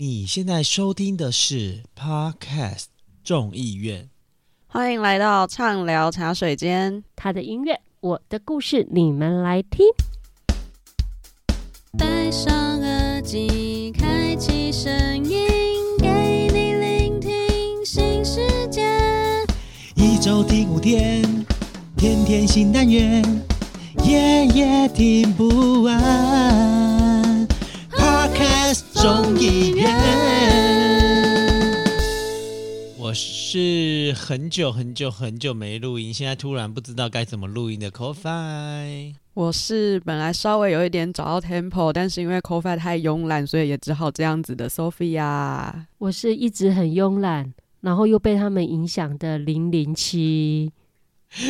你现在收听的是 Podcast 众议院，欢迎来到畅聊茶水间。他的音乐，我的故事，你们来听。戴上耳机，开启声音，给你聆听新世界。一周听五天，天天新单元，夜夜听不完。Podcast 众议是很久很久很久没录音，现在突然不知道该怎么录音的 CoFi。我是本来稍微有一点找到 tempo，但是因为 CoFi 太慵懒，所以也只好这样子的 Sophia。我是一直很慵懒，然后又被他们影响的零零七。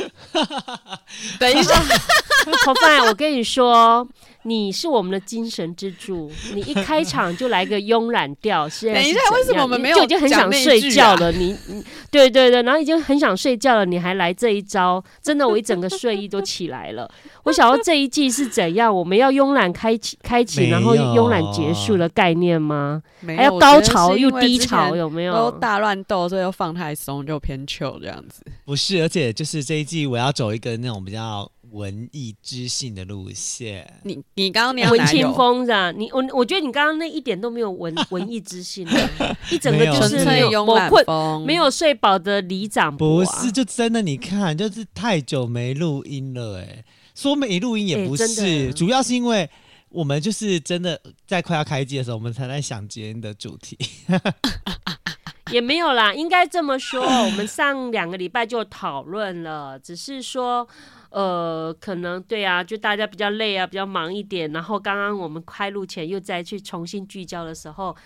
等一下，CoFi，我跟你说。你是我们的精神支柱，你一开场就来个慵懒调，是等一下，为什么我们没有就已经很想睡觉了？你，你，对对对，然后已经很想睡觉了，你还来这一招，真的，我一整个睡意都起来了。我想要这一季是怎样？我们要慵懒开启，开启，然后慵懒结束的概念吗？还要高潮又低潮，有没有？都大乱斗，所以又放太松，就偏 chill 这样子。不是，而且就是这一季我要走一个那种比较。文艺知性的路线，你你刚刚那样文青风是吧？你我我觉得你刚刚那一点都没有文文艺知性的，一整个就是没有慵懒风，没有睡饱的里长、啊。不是，就真的你看，就是太久没录音了，哎，说没录音也不是、欸，主要是因为我们就是真的在快要开机的时候，我们才在想今天的主题。也没有啦，应该这么说，我们上两个礼拜就讨论了，只是说。呃，可能对啊，就大家比较累啊，比较忙一点。然后刚刚我们开录前又再去重新聚焦的时候，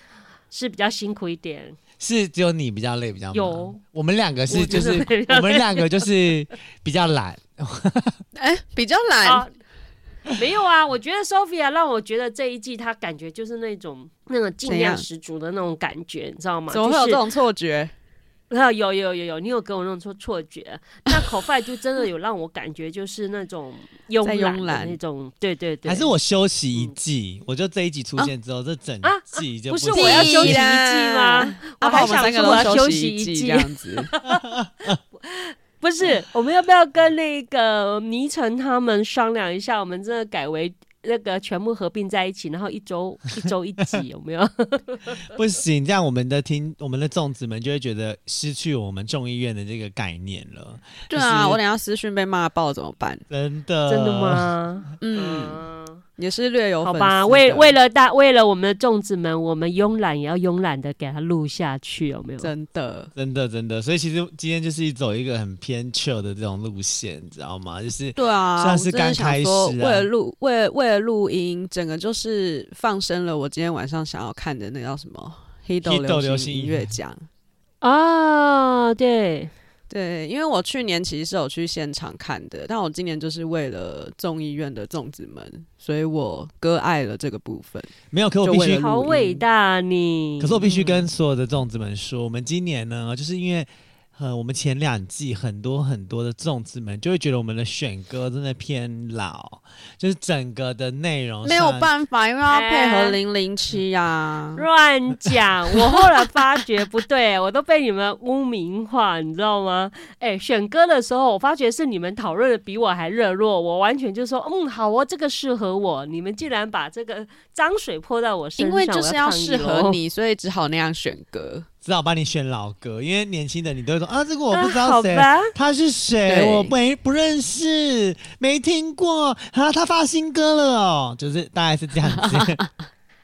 是比较辛苦一点。是只有你比较累，比较忙。有我们两个是就是我，我们两个就是比较懒。哎，比较 懒、啊？没有啊，我觉得 Sophia 让我觉得这一季她感觉就是那种那种劲量十足的那种感觉，你知道吗？怎么会有这种错觉？有有有有有，你有给我那种错错觉，那 Ko-Fi 就真的有让我感觉就是那种 慵懒的那种，对对对。还是我休息一季，嗯、我就这一集出现之后，啊、这整季就不，不是我要休息一季吗？我还想说我要休息一季这样子。不是，我们要不要跟那个倪晨他们商量一下？我们真的改为。那个全部合并在一起，然后一周 一周一集有没有？不行，这样我们的听我们的粽子们就会觉得失去我们众议院的这个概念了。对啊，就是、我等下私讯被骂爆怎么办？真的？真的吗？嗯。嗯也是略有好吧，为为了大为了我们的粽子们，我们慵懒也要慵懒的给它录下去，有没有？真的，真的，真的。所以其实今天就是走一个很偏 chill 的这种路线，你知道吗？就是对啊，算是刚开始、啊，为了录，为了为了录音，整个就是放生了我今天晚上想要看的那叫什么《黑豆流行音乐奖》啊，对。对，因为我去年其实是有去现场看的，但我今年就是为了众议院的粽子们，所以我割爱了这个部分。没有，可我必须好伟大你。可是我必须跟所有的粽子们说，我们今年呢，就是因为。呃，我们前两季很多很多的粽子们就会觉得我们的选歌真的偏老，就是整个的内容没有办法，因为要配合零零七呀。乱讲！我后来发觉不对，我都被你们污名化，你知道吗？哎，选歌的时候，我发觉是你们讨论的比我还热络，我完全就说嗯好哦，这个适合我。你们竟然把这个脏水泼在我身上，因为就是要适合你，所以只好那样选歌。只好帮你选老歌，因为年轻的你都会说啊，这个我不知道谁，啊、他是谁，我没不认识，没听过啊，他发新歌了哦，就是大概是这样子。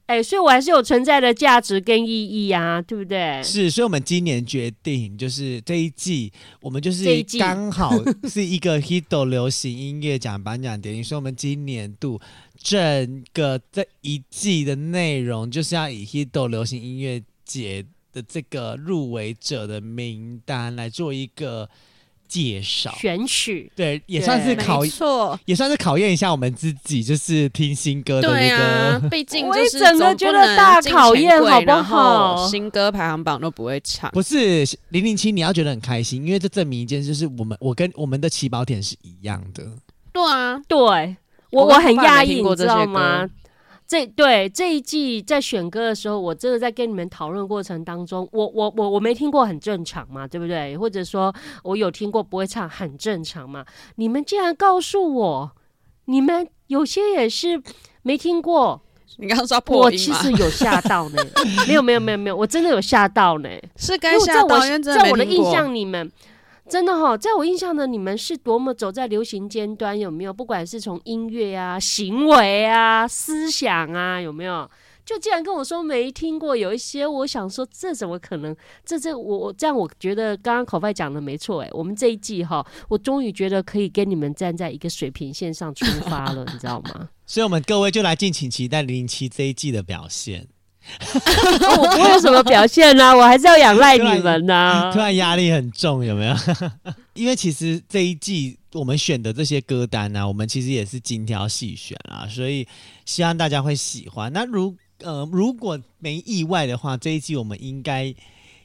哎、欸，所以我还是有存在的价值跟意义啊，对不对？是，所以我们今年决定，就是这一季，我们就是刚好是一个 Hito 流行音乐奖颁奖典礼，所以我们今年度整个这一季的内容就是要以 Hito 流行音乐节。的这个入围者的名单来做一个介绍，选取，对，也算是考，错，也算是考验一下我们自己，就是听新歌的那个。对啊，毕竟就是整个觉得大考验，好不好？新歌排行榜都不会唱。不是零零七，你要觉得很开心，因为这证明一件事，就是我们我跟我们的起跑点是一样的。对啊，对我我很讶异，你知道吗？这对这一季在选歌的时候，我真的在跟你们讨论过程当中，我我我我没听过很正常嘛，对不对？或者说我有听过不会唱很正常嘛？你们竟然告诉我，你们有些也是没听过。你刚刚说我其实有吓到呢，没有没有没有没有，我真的有吓到呢。是该吓到，因为在我在我的印象，你们。真的哈、在我印象呢，你们是多么走在流行尖端，有没有？不管是从音乐啊、行为啊、思想啊，有没有？就既然跟我说没听过，有一些我想说，这怎么可能？这这我我这样，我觉得刚刚口饭讲的没错哎，我们这一季哈，我终于觉得可以跟你们站在一个水平线上出发了，你知道吗？所以，我们各位就来敬请期待零零七这一季的表现。我不会有什么表现呢、啊，我还是要仰赖 你们呢、啊。突然压力很重，有没有？因为其实这一季我们选的这些歌单呢、啊，我们其实也是精挑细选啊，所以希望大家会喜欢。那如呃如果没意外的话，这一季我们应该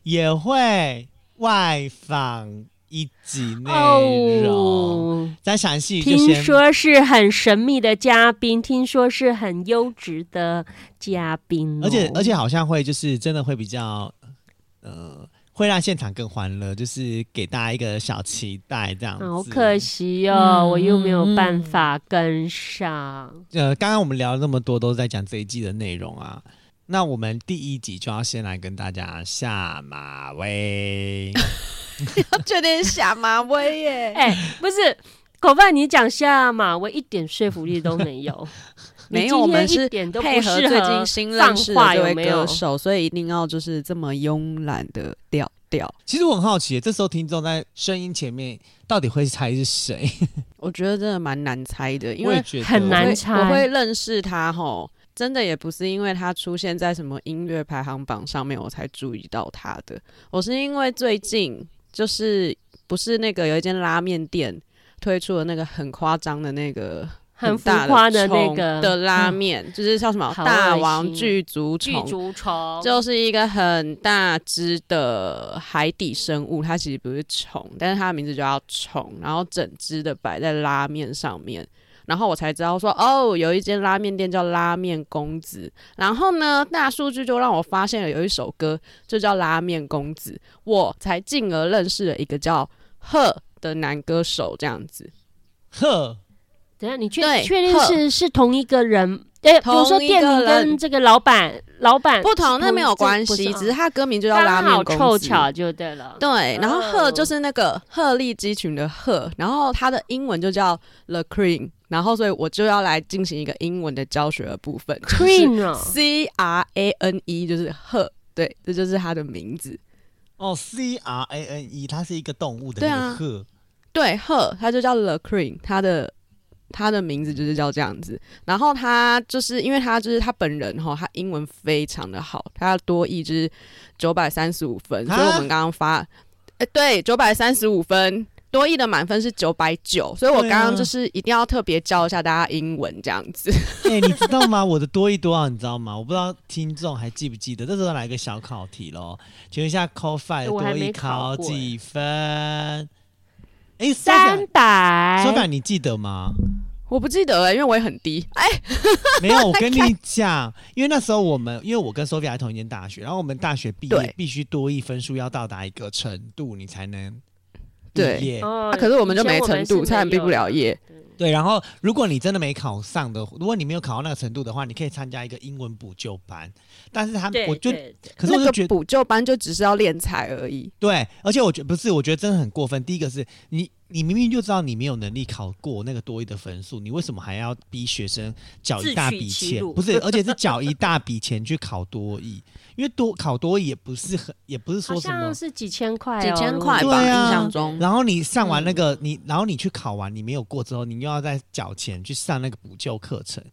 也会外访。一集内容，再详细。听说是很神秘的嘉宾，听说是很优质的嘉宾、哦，而且而且好像会就是真的会比较，呃，会让现场更欢乐，就是给大家一个小期待这样子。好可惜哦，嗯、我又没有办法跟上。呃，刚刚我们聊了那么多，都是在讲这一季的内容啊。那我们第一集就要先来跟大家下马威。要确定下马威耶？哎、欸，不是，口饭，你讲下马威一点说服力都没有。没有，我们是配合最近新认识的这位歌手，所以一定要就是这么慵懒的调调。其实我很好奇，这时候听众在声音前面到底会猜是谁？我觉得真的蛮难猜的，因为很难猜。我会认识他吼，真的也不是因为他出现在什么音乐排行榜上面我才注意到他的，我是因为最近。就是不是那个有一间拉面店推出了那个很夸张的那个很浮夸的那个的拉面，嗯、就是叫什么大王巨足虫，巨足虫就是一个很大只的海底生物，它其实不是虫，但是它的名字就叫虫，然后整只的摆在拉面上面。然后我才知道说，哦，有一间拉面店叫拉面公子。然后呢，大数据就让我发现了有一首歌就叫拉面公子，我才进而认识了一个叫贺的男歌手。这样子，贺，等下你确确定是是同一个人？哎，比如说店名跟这个老板老板不同，那没有关系，只是他歌名就叫拉面公司，凑巧就对了。对，然后鹤就是那个鹤立鸡群的鹤，然后它的英文就叫 The Cream。然后，所以我就要来进行一个英文的教学的部分。Crane，C R A N E，就是鹤，对，这就是它的名字。哦，C R A N E，它是一个动物的那个鹤，对，鹤，它就叫 The Crane，它的它的名字就是叫这样子。然后他就是因为他就是他本人哈，他英文非常的好，他多益就是九百三十五分，所以我们刚刚发，哎，对，九百三十五分。多益的满分是九百九，所以我刚刚就是一定要特别教一下大家英文这样子。哎、欸，你知道吗？我的多益多少？你知道吗？我不知道听众还记不记得。这时候来一个小考题喽，请问一下，Call Five 多益考几分？哎、欸，三百。Sophia，你记得吗？我不记得了，因为我也很低。哎，没有，我跟你讲，因为那时候我们，因为我跟 Sophia 在同一间大学，然后我们大学毕业必须多一分数要到达一个程度，你才能。对，啊，可是我们就没程度，差点毕不了业。对，然后如果你真的没考上的，如果你没有考到那个程度的话，你可以参加一个英文补救班。但是他，我就，可是我就觉得补救班就只是要练才而已。对，而且我觉得不是，我觉得真的很过分。第一个是你，你明明就知道你没有能力考过那个多一的分数，你为什么还要逼学生缴一大笔钱？不是，而且是缴一大笔钱去考多益。因为多考多也不是很，也不是说什么是几千块，几千块吧，印象中。然后你上完那个你，然后你去考完，你没有过之后，你又要再缴钱去上那个补救课程，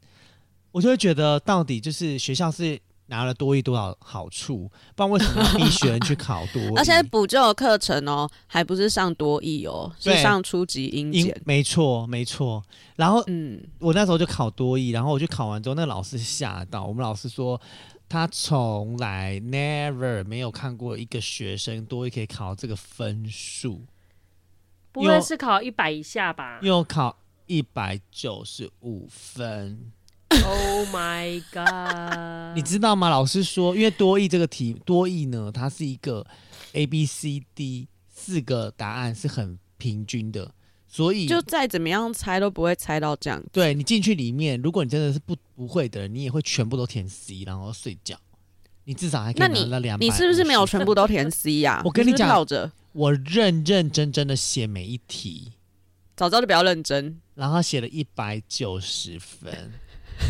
我就会觉得到底就是学校是拿了多益多少好处，不然为什么要逼学生去考多益？而且补救的课程哦，还不是上多益哦，是上初级英检。没错，没错。然后嗯，我那时候就考多益，然后我就考完之后，那个老师吓到，我们老师说。他从来 never 没有看过一个学生多益可以考这个分数，不会是考一百以下吧？又考一百九十五分，Oh my god！你知道吗？老师说，因为多义这个题，多义呢，它是一个 A B C D 四个答案是很平均的，所以就再怎么样猜都不会猜到这样。对，你进去里面，如果你真的是不不会的人，你也会全部都填 C，然后睡觉。你至少还可以拿到两百。你是不是没有全部都填 C 呀、啊？我跟你讲，着我认认真真的写每一题，早知道就比较认真，然后写了一百九十分。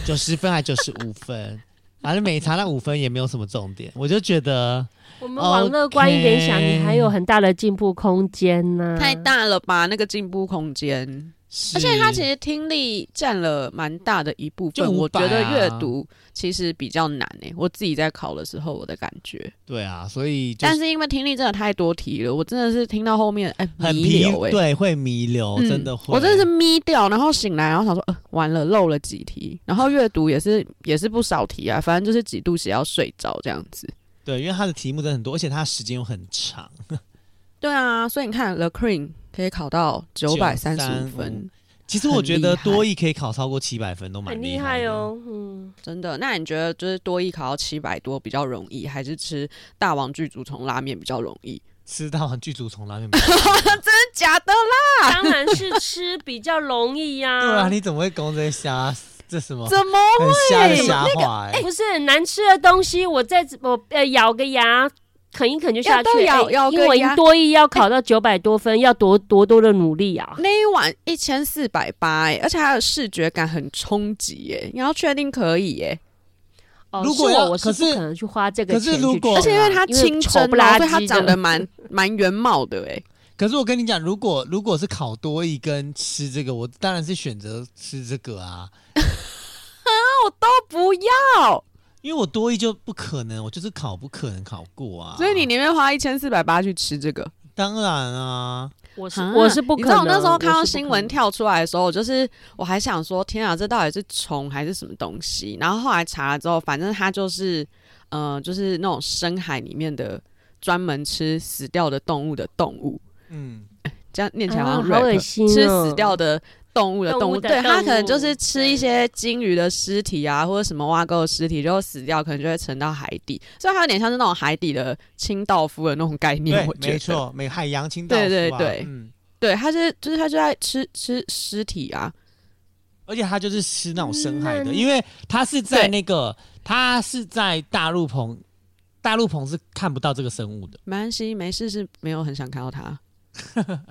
九十分还九十五分，反正每一场那五分也没有什么重点，我就觉得我们往乐观一点想、你还有很大的进步空间呢、啊，太大了吧？那个进步空间。而且他其实听力占了蛮大的一部分，啊、我觉得阅读其实比较难诶、欸。我自己在考的时候，我的感觉。对啊，所以但是因为听力真的太多题了，我真的是听到后面哎、欸、迷流对，会迷流，真的会。嗯、我真的是眯掉，然后醒来，然后想说呃完了漏了几题，然后阅读也是也是不少题啊，反正就是几度写要睡着这样子。对，因为他的题目真的很多，而且他时间又很长。对啊，所以你看 The Queen。可以考到九百三十五分，其实我觉得多益可以考超过七百分都蛮厉害哦。嗯，真的。那你觉得就是多益考到七百多比较容易，还是吃大王巨足虫拉面比较容易？吃大王巨足虫拉面比较容易，真的假的啦？当然是吃比较容易呀、啊。对啊，你怎么会讲这些瞎？这什么？怎么会？很瞎的瞎话、欸？那个、不是难吃的东西，我在我呃咬个牙。啃一啃就下去，要要、欸、因为多一要考到九百多分，欸、要多多多的努力啊！那一晚一千四百八，哎，而且还有视觉感很冲击，哎，你要确定可以，哎、哦，如果我我是不可能去花这个钱去，可是如果而且因为它清蒸，所以它长得蛮 蛮原貌的，哎。可是我跟你讲，如果如果是考多一跟吃这个，我当然是选择吃这个啊！啊，我都不要。因为我多一就不可能，我就是考不可能考过啊，所以你宁愿花一千四百八去吃这个？当然啊，我是我是不可能。你知道我那时候看到新闻跳出来的时候，我就是我还想说，天啊，这到底是虫还是什么东西？然后后来查了之后，反正它就是呃，就是那种深海里面的专门吃死掉的动物的动物。嗯，这样念起来好像 rap，、啊、好恶心、哦、吃死掉的。动物的动物，对，它可能就是吃一些鲸鱼的尸体啊，或者什么挖沟的尸体，就死掉，可能就会沉到海底，所以它有点像是那种海底的清道夫的那种概念。我觉得没错，美海洋清道夫、啊。对对对，嗯，对，它是就是它就在吃吃尸体啊，而且它就是吃那种深海的，嗯、因为它是在那个它是在大陆棚，大陆棚是看不到这个生物的。没关系，没事，是没有很想看到它。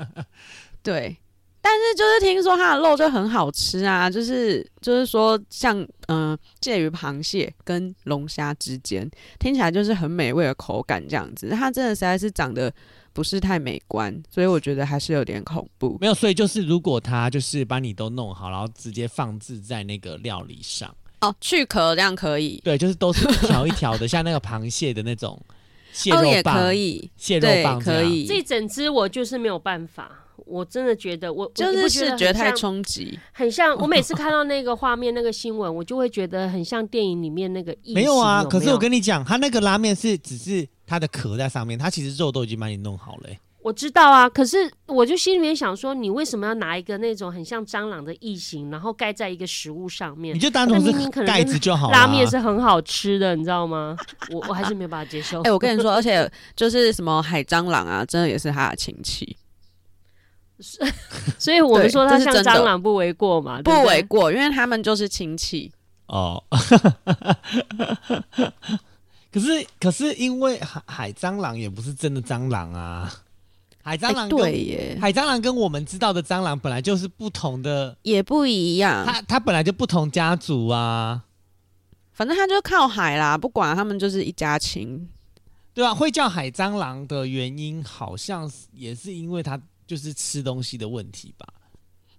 对。但是就是听说它的肉就很好吃啊，就是就是说像嗯介于螃蟹跟龙虾之间，听起来就是很美味的口感这样子。它真的实在是长得不是太美观，所以我觉得还是有点恐怖。没有，所以就是如果它就是把你都弄好，然后直接放置在那个料理上哦，去壳这样可以。对，就是都是一条一条的，像那个螃蟹的那种蟹肉棒，哦，也可以，蟹肉棒可以。这整只我就是没有办法。我真的觉得我就是视觉太冲击，很像我每次 看到那个画面、那个新闻，我就会觉得很像电影里面那个异形。没有啊？可是我跟你讲，它那个拉面是只是它的壳在上面，它其实肉都已经帮你弄好了、欸。我知道啊，可是我就心里面想说，你为什么要拿一个那种很像蟑螂的异形，然后盖在一个食物上面？你就当成是盖子就好了。拉面是很好吃的，你知道吗？我我还是没有办法接受。哎、欸，我跟你说，而且就是什么海蟑螂啊，真的也是他的亲戚。所以我们说它像蟑螂不为过嘛，不为过，因为他们就是亲戚哦。可是可是因为海海蟑螂也不是真的蟑螂啊，海蟑螂、欸、对耶，海蟑螂跟我们知道的蟑螂本来就是不同的，也不一样。它它本来就不同家族啊，反正它就靠海啦，不管他们就是一家亲，对啊，会叫海蟑螂的原因，好像也是因为它。就是吃东西的问题吧？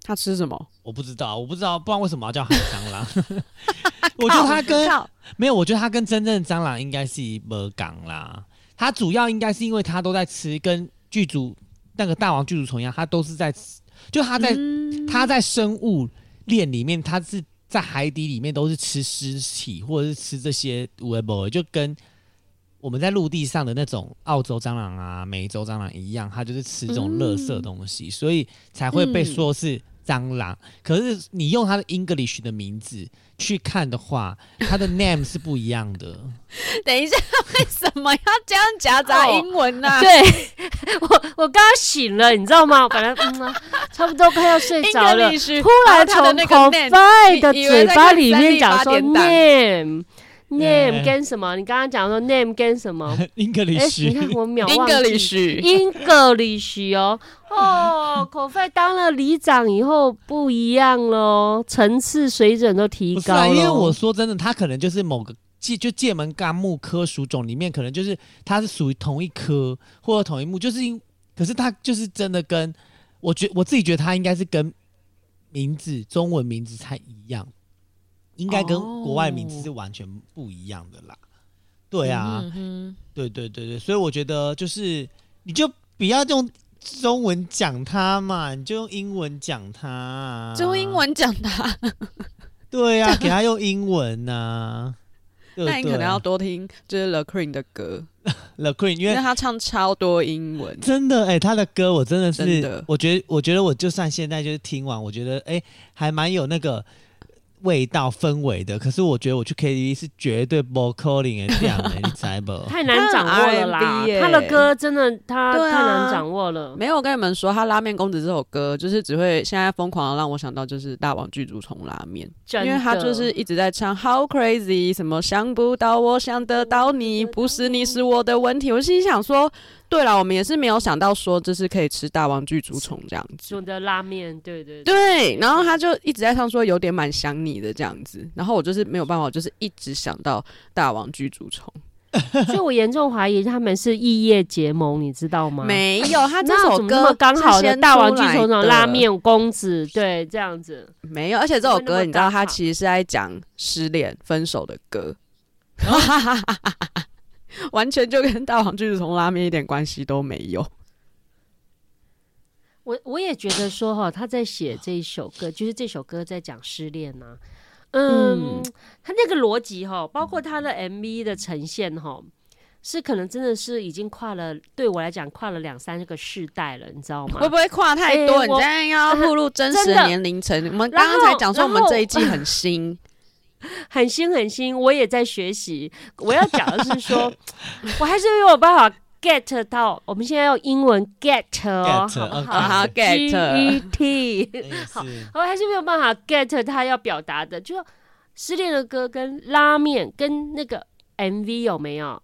他吃什么？我不知道，我不知道，不知道为什么要叫海蟑螂。我觉得他跟没有，我觉得他跟真正的蟑螂应该是一模港啦。他主要应该是因为他都在吃，跟剧组那个大王剧组虫一样，他都是在吃。就他在它、嗯、在生物链里面，它是在海底里面都是吃尸体或者是吃这些无为不为，就跟。我们在陆地上的那种澳洲蟑螂啊、美洲蟑螂一样，它就是吃这种垃圾东西，嗯、所以才会被说是蟑螂，可是你用它的 English 的名字去看的话，它的 name 是不一样的。等一下，为什么要这样夹杂英文呢、啊？哦、对 我，我刚刚醒了，你知道吗？我本来嗯、啊，差不多快要睡着了，突然从 Ko-Fi 的嘴巴里面讲说 name。Name 跟什么？你刚刚讲说 name 跟什么？English。你看我秒忘记。English，English 哦哦，Ko-Fi 当了里长以后不一样喽，层次水准都提高了。因为我说真的，他可能就是某个界就界门纲目科属种里面，可能就是它是属于同一科或者同一目，就是因可是它就是真的跟我觉我自己觉得它应该是跟名字中文名字才一样。应该跟国外名字是完全不一样的啦，哦、对啊，对对对对，所以我觉得就是你就不要用中文讲它嘛，你就用英文讲它、啊，就用英文讲它，对呀、啊，给他用英文呐、啊。那你可能要多听就是 The Queen 的歌，The Queen，因为他唱超多英文，真的哎、欸，他的歌我真的是，真的我觉得我觉得我就算现在就是听完，我觉得哎、欸，还蛮有那个。味道氛围的，可是我觉得我去 KTV 是绝对不可能的这样的，你猜不？太难掌握了啦！他的歌真的他太难掌握了。没有，我跟你们说，他《拉面公子》这首歌就是只会现在疯狂的让我想到就是大王巨足虫拉面，因为他就是一直在唱 How Crazy，什么想不到我想得到你，不是你是我的问题。我心里想说。对了，我们也是没有想到说这是可以吃大王巨足虫这样子。煮的拉面，对对对，对。然后他就一直在唱说有点蛮想你的这样子，然后我就是没有办法，就是一直想到大王巨足虫。所以我严重怀疑他们是异业结盟，你知道吗？没有，他这首歌刚好的大王巨足虫拉面公子，对，这样子没有。而且这首歌你知道，他其实是在讲失恋分手的歌。完全就跟大王巨足虫拉面一点关系都没有。我我也觉得说哈，他在写这一首歌，就是这首歌在讲失恋呐、啊。嗯，嗯他那个逻辑哈，包括他的 MV 的呈现哈，是可能真的是已经跨了，对我来讲跨了两三个世代了，你知道吗？会不会跨太多？欸、你现在要步入真实的年龄层。我们刚刚才讲说，我们这一季很新。很新很新，我也在学习。我要讲的是说，我还是没有办法 get 到。我们现在用英文 get 哦，好好 get e t，好，我还是没有办法 get 他要表达的，就失恋的歌跟拉面跟那个 MV 有没有？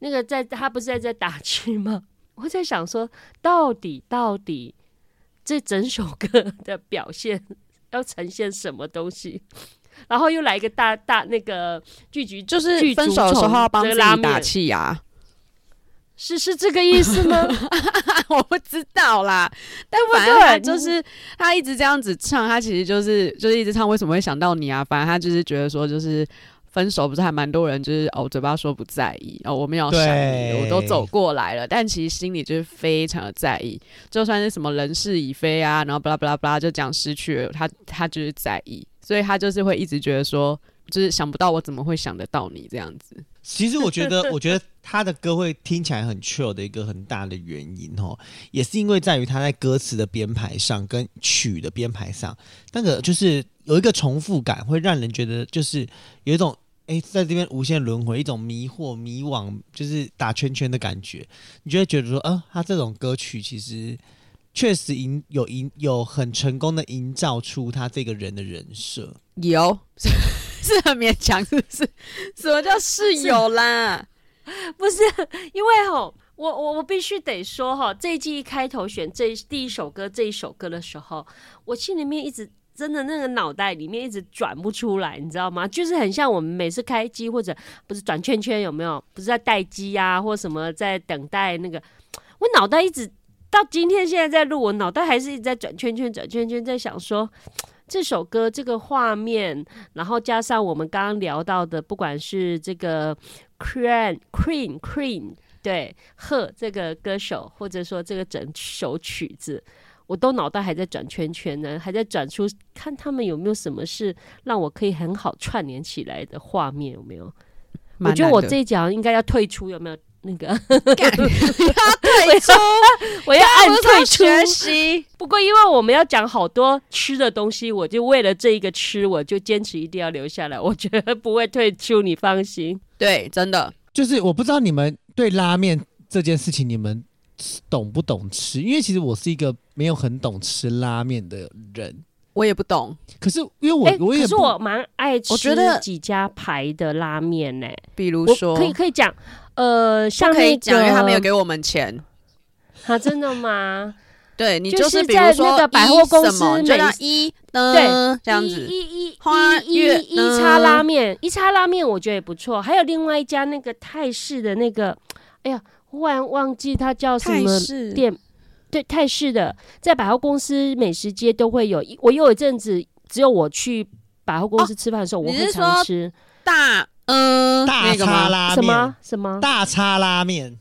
那个在他不是在这打趣吗？我在想说，到底到底这整首歌的表现 要呈现什么东西？然后又来一个大大那个剧局，就是分手的时候要帮自己打气呀，是是这个意思吗？我不知道啦，但反正就是他一直这样子唱，他其实就是就是一直唱，为什么会想到你啊？反正他就是觉得说，就是分手不是还蛮多人就是哦嘴巴说不在意哦，我没有想你，我都走过来了，但其实心里就是非常的在意，就算是什么人事已非啊，然后巴拉巴拉巴拉就讲失去了，他他就是在意。所以他就是会一直觉得说，就是想不到我怎么会想得到你这样子。其实我觉得，我觉得他的歌会听起来很 chill 的一个很大的原因哦，也是因为在于他在歌词的编排上跟曲的编排上，那个就是有一个重复感，会让人觉得就是有一种哎、欸，在这边无限轮回，一种迷惑、迷惘，就是打圈圈的感觉。你就会觉得说，呃，他这种歌曲其实。确实营有营有很成功的营造出他这个人的人设，有 是，是很勉强，是不是？什么叫室友啦？不是因为吼，我我我必须得说哈，这一季一开头选这第一首歌这一首歌的时候，我心里面一直真的那个脑袋里面一直转不出来，你知道吗？就是很像我们每次开机或者不是转圈圈有没有？不是在待机啊，或什么在等待那个，我脑袋一直。到今天现在在录，我脑袋还是一直在转圈圈、转圈圈，在想说 这首歌、这个画面，然后加上我们刚刚聊到的，不管是这个 Queen、Queen、Queen，对，贺这个歌手，或者说这个整首曲子，我都脑袋还在转圈圈呢，还在转出看他们有没有什么是让我可以很好串联起来的画面，有没有？我觉得我这一讲应该要退出，有没有？那个，要退出，我要按退出学习。不过因为我们要讲好多吃的东西，我就为了这一个吃，我就坚持一定要留下来。我觉得不会退出，你放心。对，真的就是我不知道你们对拉面这件事情，你们懂不懂吃？因为其实我是一个没有很懂吃拉面的人。我也不懂，可是因为我、欸、我也可是我蛮爱吃，我觉得几家牌的拉面呢、欸，比如说可以可以讲，呃，像那个、可以讲，因为他没有给我们钱，啊，真的吗？对你就是比如说那个百货公司就叫一对这样子，一一一花一一叉拉面，一叉拉面我觉得也不错，还有另外一家那个泰式的那个，哎呀，忽然忘记它叫什么店。对泰式的，在百货公司美食街都会有。我有一阵子，只有我去百货公司吃饭的时候，哦、我会常吃大嗯大叉拉面什么什么大叉拉面。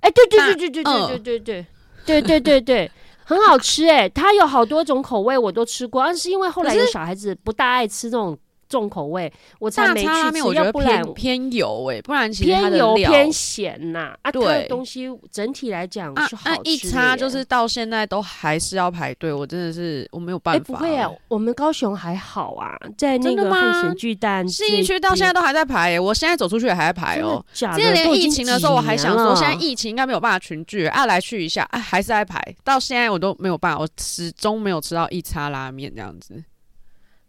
哎，对对对对对对对对对对对对对，很好吃哎！它有好多种口味，我都吃过。但是因为后来有小孩子不大爱吃这种。重口味，我才没去吃。我觉得偏偏油哎、欸，不然其实偏油偏咸呐。啊，对，它的东西整体来讲是好吃的、啊啊。一叉就是到现在都还是要排队，我真的是我没有办法、欸。不会啊，我们高雄还好啊，在那个汉神巨蛋信义区到现在都还在排、欸。我现在走出去也还在排哦、喔。今天连疫情的时候，我还想说，现在疫情应该没有办法群聚，啊，来去一下，啊，还是在排。到现在我都没有办法，我始终没有吃到一叉拉面这样子。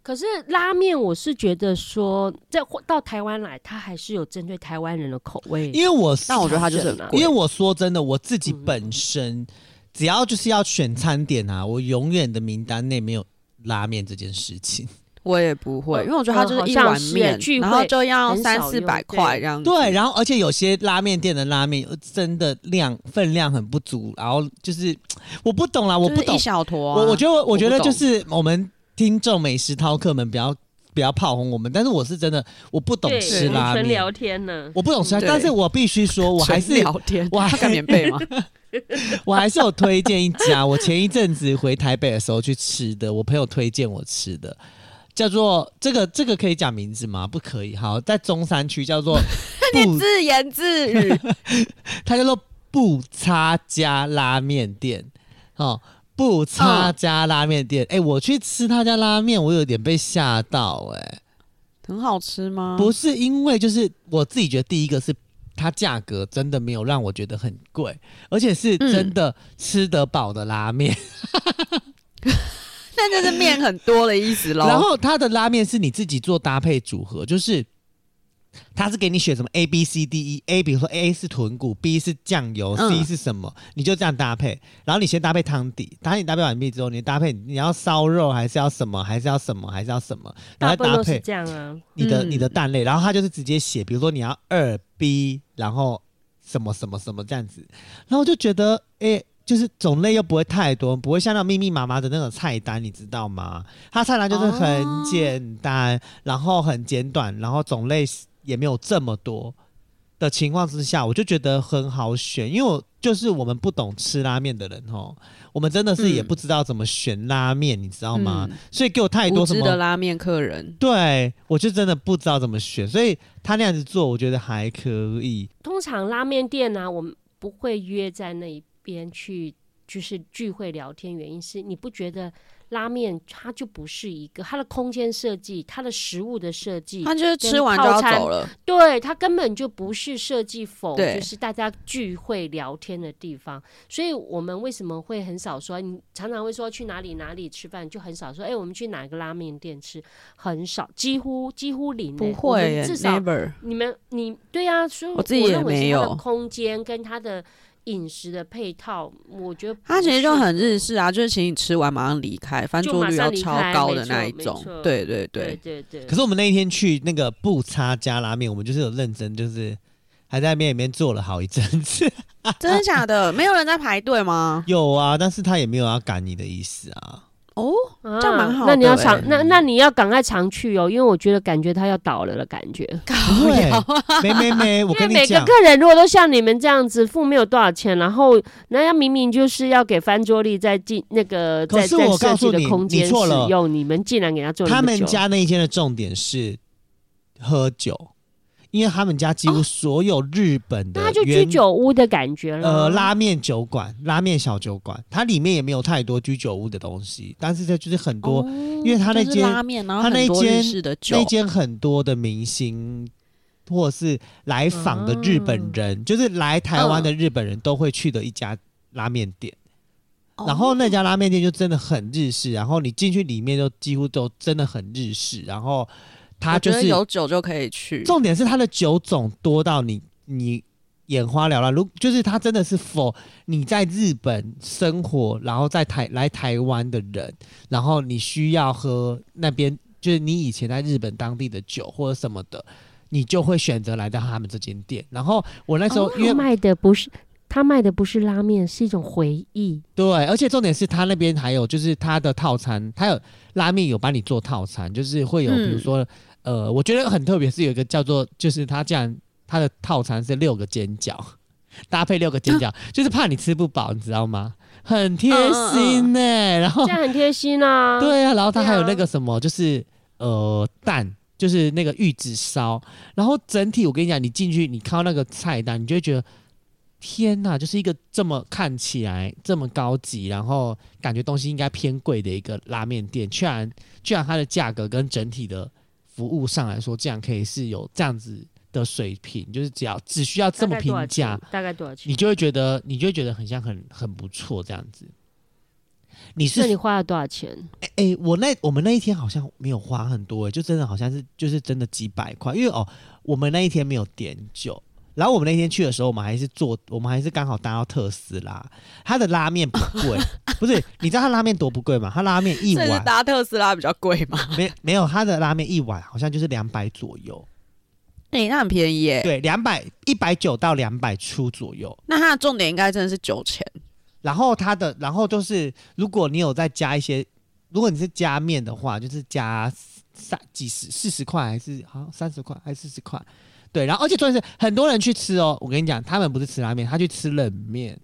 可是拉面，我是觉得说，在到台湾来，它还是有针对台湾人的口味。因为我，但我觉得它就是很。因为我说真的，我自己本身只要就是要选餐点啊，我永远的名单内没有拉面这件事情。我也不会，因为我觉得它就是一碗面，然后就要三四百块这样子。对，然后而且有些拉面店的拉面真的量分量很不足，然后就是 我不懂啦，我不懂。一小坨、啊，我我觉得我觉得就是我们。听众美食饕客们，不要不要炮轰我们，但是我是真的我不懂吃拉面，纯聊天呢，我不懂吃，但是我必须说，我还是聊天，我还盖棉被吗？我还是有推荐一家，我前一阵子回台北的时候去吃的，我朋友推荐我吃的，叫做这个这个可以讲名字吗？不可以。好，在中山区叫做 你自言自语，它叫做不差家拉面店，哦。不差家拉面店，哎、我去吃他家拉面，我有点被吓到、欸，哎，很好吃吗？不是，因为就是我自己觉得，第一个是它价格真的没有让我觉得很贵，而且是真的吃得饱的拉面。那就是面很多的意思喽。然后它的拉面是你自己做搭配组合，就是。他是给你选什么 A B C D E，A 比如说 A 是豚骨，B 是酱油，C 是什么，嗯，你就这样搭配。然后你先搭配汤底，当你搭配完毕之后，你搭配你要烧肉还是要什么，还是要什么，还是要什么，然后搭配这样啊，你的你的蛋类。然后他就是直接写，比如说你要二 B，然后什么什么什么这样子。然后我就觉得，哎，就是种类又不会太多，不会像那密密麻麻的那种菜单，你知道吗？它菜单就是很简单，哦，然后很简短，然后种类。也没有这么多的情况之下，我就觉得很好选，因为我就是我们不懂吃拉面的人哦，我们真的是也不知道怎么选拉面，嗯、你知道吗？所以给我太多什么的拉面客人，对我就真的不知道怎么选，所以他那样子做，我觉得还可以。通常拉面店呢、啊，我们不会约在那一边去，就是聚会聊天，原因是你不觉得？拉面它就不是一个它的空间设计，它的食物的设计，它就是吃完就要走了。对，它根本就不是设计否就是大家聚会聊天的地方。所以我们为什么会很少说？你常常会说去哪里哪里吃饭，就很少说。哎、欸，我们去哪个拉面店吃？很少，几乎几乎零、欸。不会，至少你们你对呀、啊，所以我自己也没有空间跟它的。饮食的配套，我觉得他其实就很日式啊，就是请你吃完马上离开，翻桌率要超高的那一种。对对对对对对。可是我们那一天去那个不差加拉面，我们就是有认真，就是还在面里面坐了好一阵子。真的假的？没有人在排队吗？有啊，但是他也没有要赶你的意思啊。哦，这样蛮好的、欸。那你要常那那你要赶快常去哦，因为我觉得感觉他要倒了的感觉。不会，没没没，我跟你讲，每个客人如果都像你们这样子付没有多少钱，然后人家明明就是要给翻桌率在进那个在在设计的空间使用，你们竟然给他做。他们家那一间的重点是喝酒。因为他们家几乎所有日本的、哦，那就居酒屋的感觉了。呃，拉面酒馆、拉面小酒馆，它里面也没有太多居酒屋的东西，但是这就是很多，哦、因为他那间拉面，然后很多日式的，那间很多的明星或者是来访的日本人，嗯、就是来台湾的日本人都会去的一家拉面店。嗯、然后那家拉面店就真的很日式，然后你进去里面就几乎都真的很日式，然后。他就是有酒就可以去，重点是他的酒种多到你你眼花缭乱。如就是他真的是 for 你在日本生活，然后在台来台湾的人，然后你需要喝那边就是你以前在日本当地的酒或者什么的，你就会选择来到他们这间店。然后我那时候因为卖的不是他卖的不是拉面，是一种回忆。对，而且重点是他那边还有就是他的套餐，他有拉面有帮你做套餐，就是会有比如说。嗯呃，我觉得很特别，是有一个叫做，就是他这样，他的套餐是六个煎饺，搭配六个煎饺，就是怕你吃不饱，你知道吗？很贴心呢、欸，然后这样很贴心啊。对啊，然后他还有那个什么，就是呃蛋，就是那个玉子烧，然后整体我跟你讲，你进去你看到那个菜单，你就会觉得天呐，就是一个这么看起来这么高级，然后感觉东西应该偏贵的一个拉面店，居然居然它的价格跟整体的。服务上来说，这样可以是有这样子的水平，就是只要只需要这么平价，大概多少钱？你就会觉得，你就会觉得很像很很不错这样子。你是那你花了多少钱？哎、欸，我那我们那一天好像没有花很多、欸，就真的好像是就是真的几百块，因为哦，我们那一天没有点酒。然后我们那天去的时候，我们还是坐，我们还是刚好搭到特斯拉。它的拉面不贵，不是？你知道它拉面多不贵吗？它拉面一碗搭特斯拉比较贵吗？没没有，它的拉面一碗好像就是两百左右。哎、欸，那很便宜耶。对，两百一百九到两百出左右。那它的重点应该真的是酒钱。然后它的，然后就是如果你有再加一些，如果你是加面的话，就是加三几十四十块还是好三十块还是四十块。对，然后而且重点是很多人去吃哦。我跟你讲，他们不是吃拉面，他去吃冷面。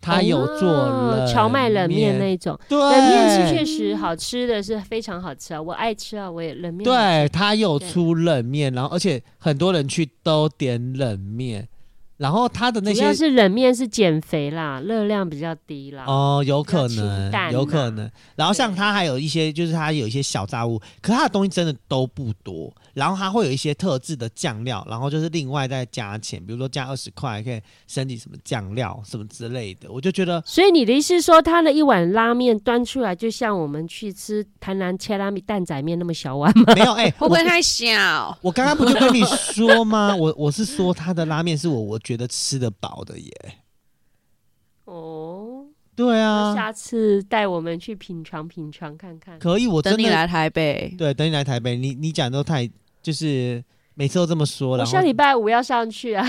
他有做荞麦冷面那种，对，冷面是确实好吃的，是非常好吃啊，我爱吃啊，我也冷面。对，他有出冷面，然后而且很多人去都点冷面。然后他的那些，主要是冷面是减肥啦，热量比较低啦。哦，有可能，有可能。然后像他还有一些，就是他有一些小杂物，可是它的东西真的都不多。然后它会有一些特制的酱料，然后就是另外再加钱，比如说加二十块可以升级什么酱料什么之类的。我就觉得，所以你的意思是说，它的一碗拉面端出来，就像我们去吃台南切拉米蛋仔面那么小碗吗？没有，哎、欸，会不会太小？我刚刚不就跟你说吗？我我是说它的拉面是我我。觉得吃得饱的耶，哦，对啊，下次带我们去品尝品尝看看。可以，我真的等你来台北。对，等你来台北。你你讲都太就是每次都这么说了。我下礼拜五要上去啊，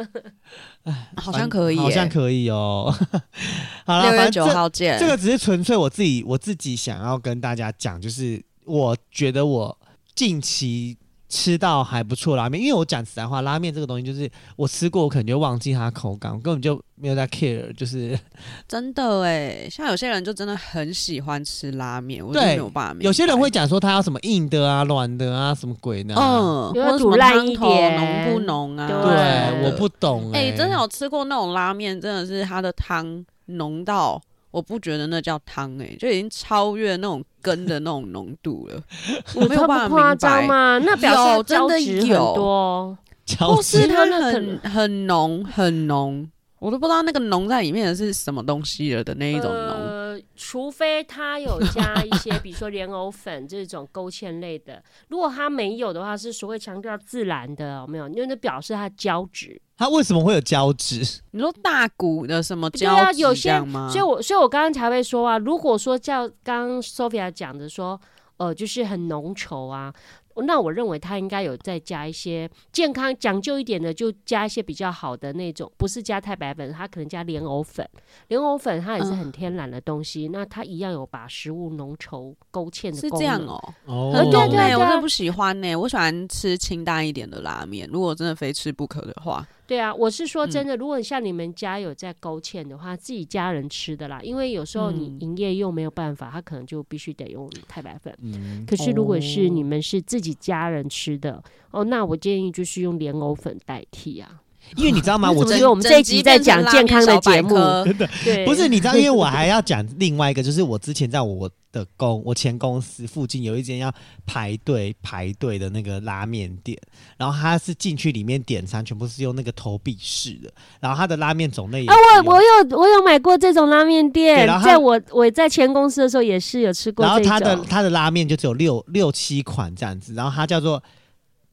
好像可以，好像可以哦。好了，六月九号见。这个只是纯粹我自己我自己想要跟大家讲，就是我觉得我近期。吃到还不错拉面，因为我讲实在话，拉面这个东西就是我吃过，我可能就忘记它口感，我根本就没有在 care。就是 真的哎，像有些人就真的很喜欢吃拉面，我就没有办法。有些人会讲说他要什么硬的啊、软的啊、什么鬼的、啊，嗯，或者煮烂一点，浓不浓啊？对，我不懂哎、欸。真的有吃过那种拉面，真的是它的汤浓到。我不觉得那叫汤哎、欸，就已经超越那种根的那种浓度了。我没有办法明白吗？那表示真的有多，不是它 很很浓很浓，我都不知道那个浓在里面的是什么东西了的那一种浓。呃，除非它有加一些，比如说莲藕粉这种勾芡类的。如果它没有的话，是所谓强调自然的，有没有？因为那表示它胶质。它为什么会有胶质？你说大骨的什么胶质？对啊，有些，所以我所以我刚刚才会说啊，如果说叫刚刚 Sophia 讲的说，呃，就是很浓稠啊。那我认为它应该有再加一些健康讲究一点的，就加一些比较好的那种，不是加太白粉，它可能加莲藕粉。莲藕粉它也是很天然的东西，嗯、那它一样有把食物浓稠勾芡的功能。是这样哦，哦，对对对，我真的不喜欢呢，我喜欢吃清淡一点的拉面。如果真的非吃不可的话。对啊，我是说真的，如果像你们家有在勾芡的话，自己家人吃的啦，因为有时候你营业用没有办法，他可能就必须得用太白粉。嗯，可是如果是你们是自己家人吃的，哦，那我建议就是用莲藕粉代替啊。因为你知道吗？我觉得我们这一集在讲健康的节目，真的对，不是你知道？因为我还要讲另外一个，就是我之前在我的公我前公司附近有一间要排队排队的那个拉面店，然后它是进去里面点餐，全部是用那个投币式的，然后它的拉面种类也啊，我我有我有买过这种拉面店，在我我在前公司的时候也是有吃过，然后它的它的拉面就只有六六七款这样子，然后它叫做。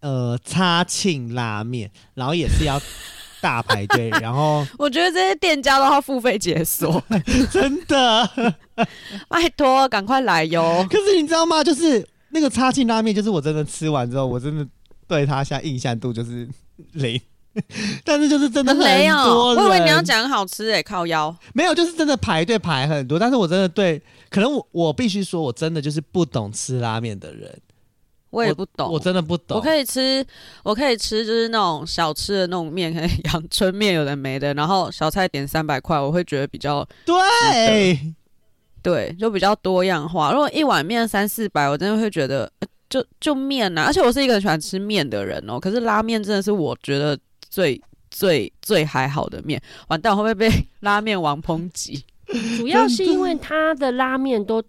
呃，叉庆拉面，然后也是要大排队，然后 我觉得这些店家都要付费解锁，真的，拜托，赶快来哟！可是你知道吗？就是那个叉庆拉面，就是我真的吃完之后，我真的对他现在印象度就是零，但是就是真的很多我以为你要讲好吃诶、欸，靠腰，没有，就是真的排队排很多，但是我真的对，可能我我必须说，我真的就是不懂吃拉面的人。我也不懂我，我真的不懂。我可以吃，我可以吃，就是那种小吃的那种面，可能阳春面有的没的，然后小菜点三百块，我会觉得比较对，对，就比较多样化。如果一碗面三四百，我真的会觉得就就面呐、啊。而且我是一个很喜欢吃面的人哦、喔，可是拉面真的是我觉得最最最还好的面。完蛋，我会不会被 拉面王抨击？主要是因为他的拉面都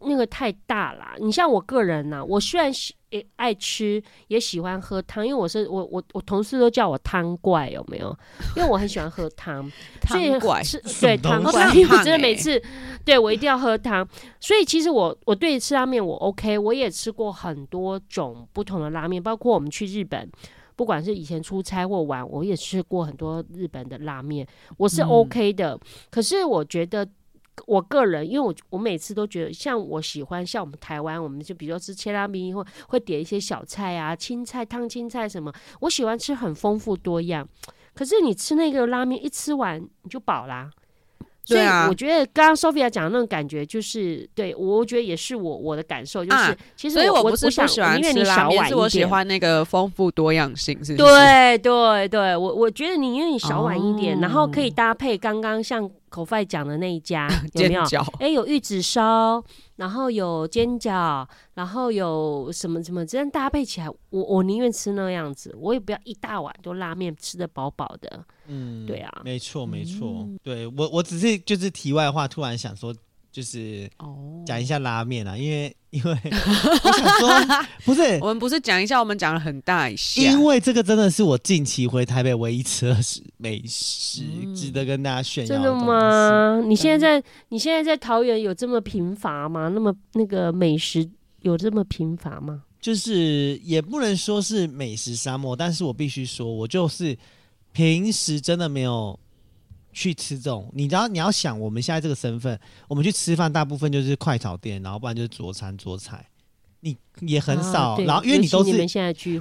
那个太大了。你像我个人呢、啊，我虽然喜。也爱吃，也喜欢喝汤，因为我是我我我同事都叫我汤怪，有没有？因为我很喜欢喝汤，汤怪是对汤怪，因为 我真的每次对我一定要喝汤，所以其实我我对吃拉面我 OK，我也吃过很多种不同的拉面，包括我们去日本，不管是以前出差或玩，我也吃过很多日本的拉面，我是 OK 的。嗯、可是我觉得。我个人，因为我我每次都觉得，像我喜欢像我们台湾，我们就比如说吃切拉米，或会点一些小菜啊，青菜烫青菜什么。我喜欢吃很丰富多样，可是你吃那个拉面一吃完你就饱啦。所以我觉得刚刚 Sophia 讲的那种感觉，就是对我觉得也是我我的感受，就是、啊、其实我我不是不喜欢吃拉面，是我喜欢那个丰富多样性，是不是？对对对，我我觉得你因为你小碗一点，哦、然后可以搭配刚刚像。口饭讲的那一家 有没有？哎，有玉子烧，然后有煎饺，然后有什么什么，这样搭配起来，我我宁愿吃那样子，我也不要一大碗都拉面吃的饱饱的。嗯，对啊，没错没错，嗯、对我我只是就是题外话，突然想说。就是哦讲一下拉面啊，因为因为 我想说，不是我们不是讲一下，我们讲了很大一下，因为这个真的是我近期回台北唯一吃的美食，嗯、值得跟大家炫耀。真的吗？你现在在你现在在桃园有这么贫乏吗？那么那个美食有这么贫乏吗？就是也不能说是美食沙漠，但是我必须说，我就是平时真的没有。去吃这种，你知道你要想我们现在这个身份，我们去吃饭大部分就是快炒店，然后不然就是桌餐桌菜，你也很少。啊、然后因为你都是你，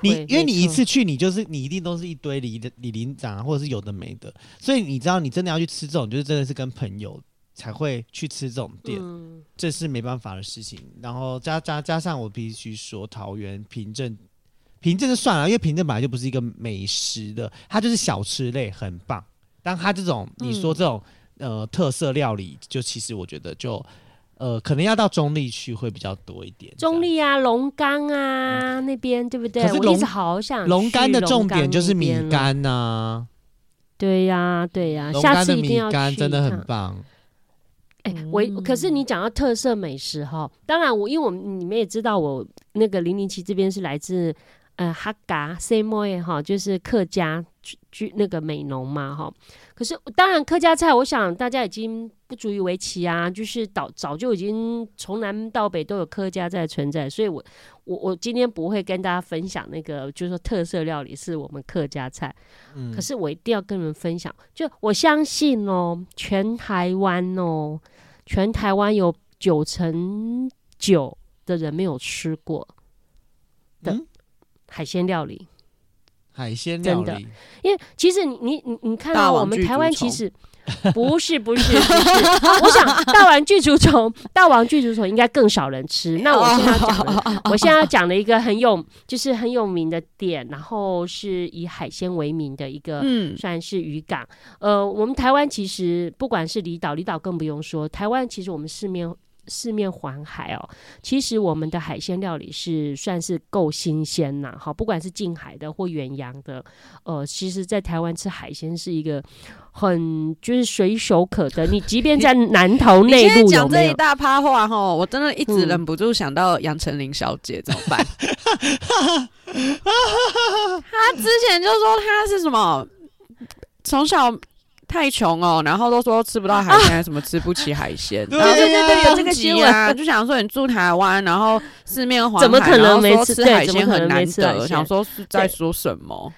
你因为你一次去你就是你一定都是一堆里里邻长或者是有的没的，所以你知道你真的要去吃这种，就是真的是跟朋友才会去吃这种店，嗯、这是没办法的事情。然后加加加上我必须说桃园凭证，平镇就算了，因为平镇本来就不是一个美食的，它就是小吃类，很棒。但他这种你说这种、嗯、呃特色料理，就其实我觉得就呃可能要到中立去会比较多一点。中立啊，龙岗啊、嗯、那边对不对？可是龙我一直好想龙岗的重点就是米干呐、啊。对呀、啊，对呀、啊，下次一定要去。真的很棒。哎、欸，我可是你讲到特色美食哈，当然我因为我们你们也知道我那个零零七这边是来自呃哈嘎塞莫耶哈，就是客家。居那个美浓嘛，哈，可是当然客家菜，我想大家已经不足以为奇啊，就是早早就已经从南到北都有客家在存在，所以我我我今天不会跟大家分享那个，就是说特色料理是我们客家菜，嗯，可是我一定要跟你们分享，就我相信哦，全台湾哦，全台湾有九成九的人没有吃过的海鲜料理。海鲜料理，真的，因为其实你你你你看到我们台湾其实。不是不是 不是，我想大王巨足虫，大王巨足虫应该更少人吃。那我现在讲的，我现在要讲的一个很有，就是很有名的店，然后是以海鲜为名的一个，嗯，算是渔港。呃，我们台湾其实不管是离岛，离岛更不用说，台湾其实我们四面。四面环海哦，其实我们的海鲜料理是算是够新鲜呐，好，不管是近海的或远洋的，呃，其实，在台湾吃海鲜是一个很就是随手可得。你即便在南投内陆，讲这一大趴话哈，我真的一直忍不住想到杨丞琳小姐怎么办？她之前就说她是什么从小。太穷哦，然后都说吃不到海鲜，什么吃不起海鲜，啊、然后对对对，有这个新闻，就想说你住台湾，然后四面环海，怎么可能没吃海鲜很难得？想说是在说什么？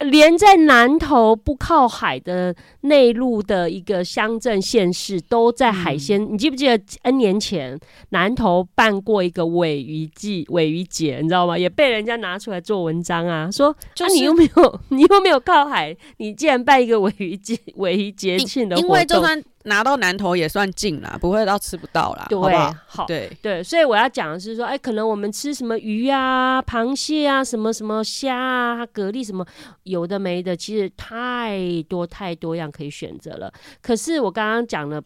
连在南投不靠海的内陆的一个乡镇县市，都在海鲜。嗯、你记不记得 N 年前南投办过一个尾鱼季、尾鱼节，你知道吗？也被人家拿出来做文章啊，说就是、啊、你又没有，你又没有靠海，你竟然办一个尾鱼节、尾鱼节庆的活动，因为就算。拿到南投也算近啦，不会到吃不到啦，对，好不好？好，对对，所以我要讲的是说，哎、欸，可能我们吃什么鱼啊、螃蟹啊、什么什么虾啊、蛤蜊什么，有的没的，其实太多太多样可以选择了。可是我刚刚讲了，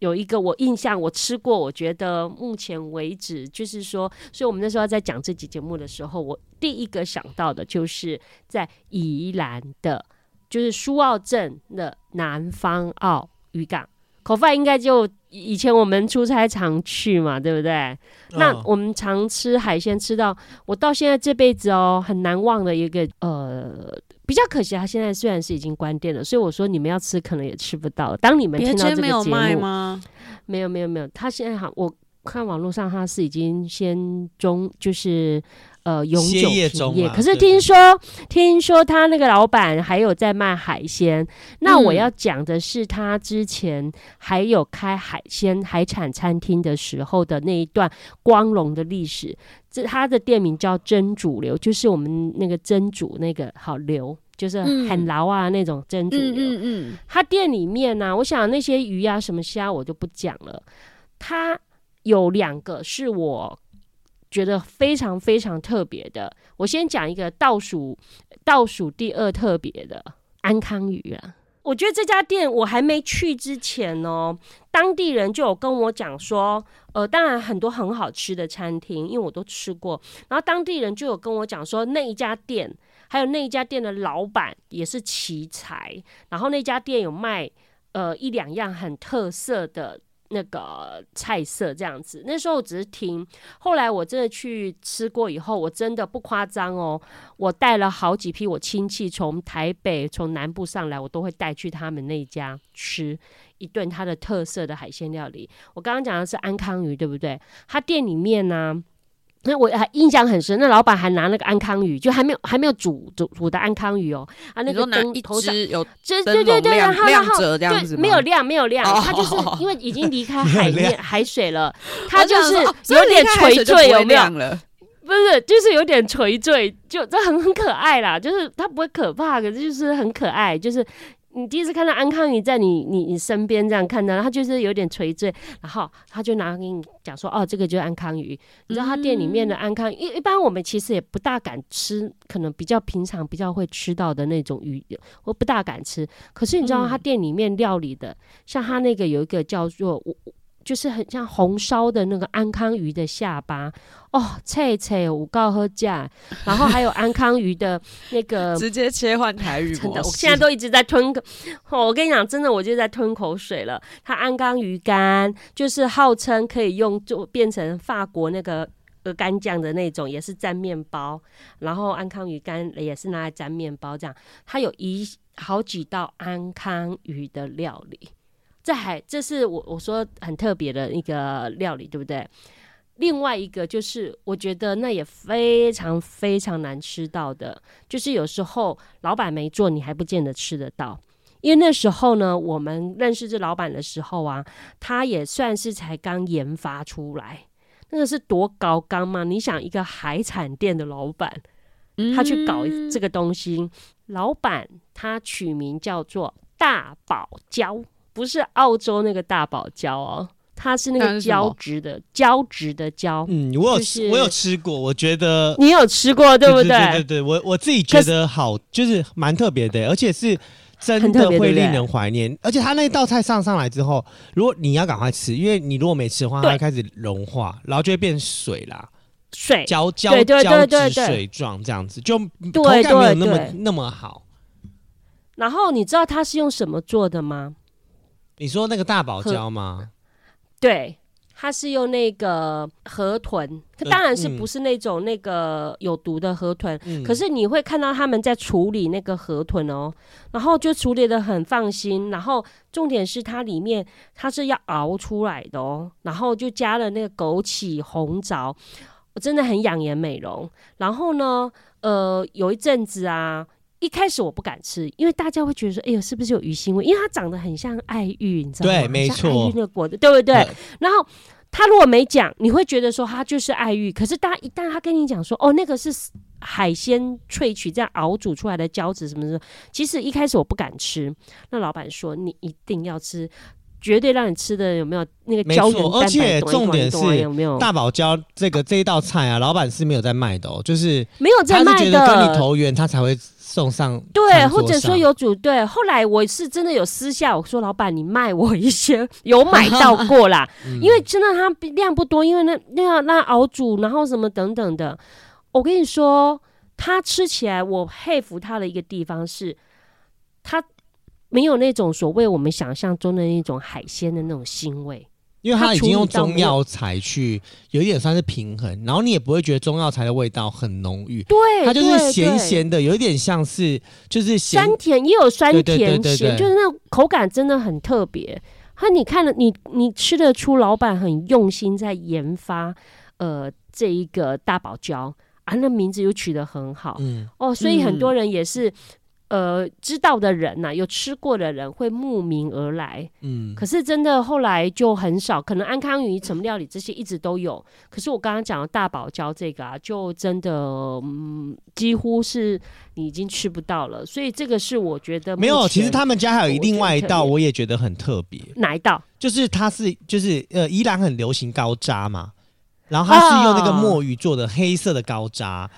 有一个我印象，我吃过，我觉得目前为止就是说，所以我们那时候在讲这期节目的时候，我第一个想到的就是在宜兰的，就是苏澳镇的南方澳。渔港口饭应该就以前我们出差常去嘛，对不对？哦、那我们常吃海鲜，吃到我到现在这辈子哦很难忘的一个呃比较可惜，他现在虽然是已经关店了，所以我说你们要吃可能也吃不到。当你们听到这个节目，没有卖吗？没有没有没有，他现在好我看网络上他是已经先中就是。呃，永久停业。可是听说，听说他那个老板还有在卖海鲜。那我要讲的是，他之前还有开海鲜海产餐厅的时候的那一段光荣的历史。这他的店名叫真主流，就是我们那个真主那个好流，就是很牢啊那种真主流。嗯嗯。他店里面呢，我想那些鱼啊什么虾我就不讲了。他有两个是我。觉得非常非常特别的，我先讲一个倒数倒数第二特别的安康鱼啊。我觉得这家店我还没去之前哦，当地人就有跟我讲说，呃，当然很多很好吃的餐厅，因为我都吃过。然后当地人就有跟我讲说，那一家店还有那一家店的老板也是奇才，然后那家店有卖呃一两样很特色的。那个菜色这样子，那时候我只是听，后来我真的去吃过以后，我真的不夸张哦，我带了好几批我亲戚从台北从南部上来，我都会带去他们那家吃一顿他的特色的海鲜料理。我刚刚讲的是安康鱼，对不对？他店里面呢、那我还印象很深，那老板还拿那个安康鱼，就还没有还没有煮煮煮的安康鱼哦，啊那个灯头上有对对对对，然后然后对没有亮没有亮，它就是 因为已经离开海面海水了，它就是有点垂坠有没有？不是，就是有点垂坠，就这很很可爱啦，就是它不会可怕，可是就是很可爱，就是。你第一次看到安康鱼在你你你身边这样看到，他就是有点垂坠，然后他就拿给你讲说，哦，这个就是安康鱼。你知道他店里面的安康鱼，一、嗯、一般我们其实也不大敢吃，可能比较平常比较会吃到的那种鱼，我不大敢吃。可是你知道他店里面料理的，嗯、像他那个有一个叫做我。就是很像红烧的那个安康鱼的下巴哦，脆脆五告喝价，然后还有安康鱼的那个 直接切换台语，真的，我现在都一直在吞口，哦，我跟你讲，真的我就在吞口水了。它安康鱼干就是号称可以用做变成法国那个鹅肝酱的那种，也是沾面包，然后安康鱼干也是拿来沾面包这样。它有一好几道安康鱼的料理。这还这是我我说很特别的一个料理，对不对？另外一个就是我觉得那也非常非常难吃到的，就是有时候老板没做，你还不见得吃得到。因为那时候呢，我们认识这老板的时候啊，他也算是才刚研发出来，那个是多高刚嘛？你想一个海产店的老板，他去搞这个东西。嗯、老板他取名叫做大堡礁，不是澳洲那个大堡礁哦。它是那个胶质的胶质的胶，嗯，我有、就是、我有吃过，我觉得你有吃过对不对？对对对，对我我自己觉得好，就是蛮特别的，而且是真的会令人怀念。而且它那道菜上上来之后，如果你要赶快吃，因为你如果没吃的话，它会开始融化，然后就会变水啦，水胶胶胶质水状这样子，就口感没有那么那么好。然后你知道它是用什么做的吗？你说那个大堡礁吗？对，它是用那个河豚，当然是不是那种那个有毒的河豚，嗯、可是你会看到他们在处理那个河豚哦，然后就处理的很放心，然后重点是它里面它是要熬出来的哦，然后就加了那个枸杞、红枣，我真的很养颜美容。然后呢，呃，有一阵子啊。一开始我不敢吃，因为大家会觉得说：“哎呦，是不是有鱼腥味？”因为它长得很像爱玉，你知道吗？对，没错，爱玉那个果子，对不对？嗯、然后他如果没讲，你会觉得说它就是爱玉。可是，大家一旦他跟你讲说：“哦，那个是海鲜萃取这样熬煮出来的胶质什么什么。”其实一开始我不敢吃。那老板说：“你一定要吃，绝对让你吃的有没有那个胶原蛋白？而且重点是有没有大堡礁这个这一道菜啊，老板是没有在卖的哦，就是没有在卖的，跟你投缘，他才会。”送上对，或者说有组队，后来我是真的有私下我说，老板你卖我一些，有买到过啦，嗯、因为真的它量不多，因为那那要那熬煮，然后什么等等的，我跟你说，它吃起来我佩服它的一个地方是，它没有那种所谓我们想象中的那种海鲜的那种腥味。因为它已经用中药材去有一点算是平衡，然后你也不会觉得中药材的味道很浓郁，对，它就是咸咸的，有一点像是就是酸甜也有酸甜咸，就是那种口感真的很特别。和你看了你你吃得出老板很用心在研发，呃，这一个大堡礁啊，那名字又取得很好，嗯哦，所以很多人也是。呃，知道的人呐、啊，有吃过的人会慕名而来。嗯，可是真的后来就很少，可能安康鱼什么料理这些一直都有。可是我刚刚讲的大堡礁这个啊，就真的嗯，几乎是你已经吃不到了。所以这个是我觉得没有。其实他们家还有另外一道，我也觉得很特别。哪一道？就是它是就是呃，宜兰很流行高渣嘛，然后它是用那个墨鱼做的黑色的高渣。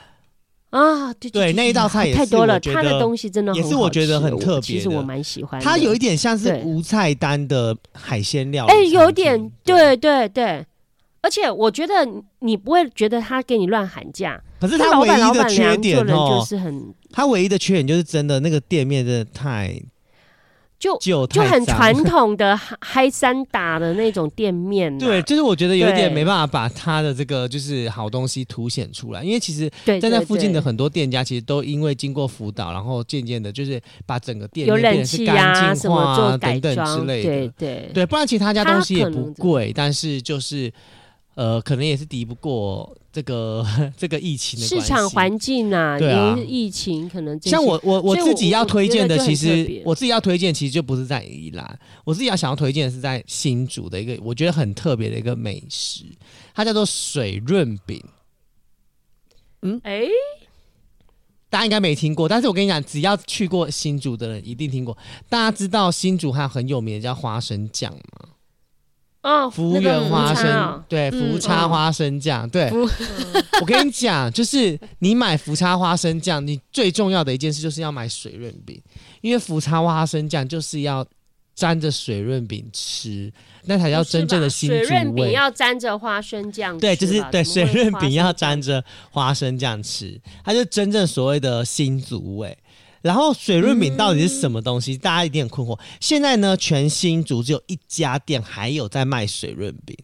啊，对对，那一道菜也是太多了，他的东西真的也是我觉得很特别。其实我蛮喜欢，它有一点像是无菜单的海鲜料理。哎，有点，对对对，而且我觉得你不会觉得他给你乱喊价，可是他唯一的缺点哦，就是很，他唯一的缺点就是真的那个店面真的太。就就很传统的嗨三打的那种店面，对，就是我觉得有点没办法把它的这个就是好东西凸显出来，因为其实在那附近的很多店家其实都因为经过辅导，然后渐渐的就是把整个店面变成是干净化啊等等之类的，对对。对，不然其他家东西也不贵，但是就是。呃，可能也是敌不过这个 这个疫情的市场环境啊，对啊，疫情可能像我我我自己要推荐的，其实我自己要推荐，其实就不是在宜兰，我自己要想要推荐的是在新竹的一个我觉得很特别的一个美食，它叫做水润饼。嗯，哎、欸，大家应该没听过，但是我跟你讲，只要去过新竹的人一定听过。大家知道新竹还有很有名的叫花生酱吗？哦，福源花生，哦、对，福叉花生酱，嗯、对。嗯、我跟你讲，就是你买福叉花生酱，你最重要的一件事就是要买水润饼，因为福叉花生酱就是要沾着水润饼吃，那才叫真正的新竹味。水润饼要沾着花生酱，对，就是对，水润饼要沾着花生酱吃，它就真正所谓的新竹味。然后水润饼到底是什么东西？嗯、大家一定很困惑。现在呢，全新竹只有一家店还有在卖水润饼。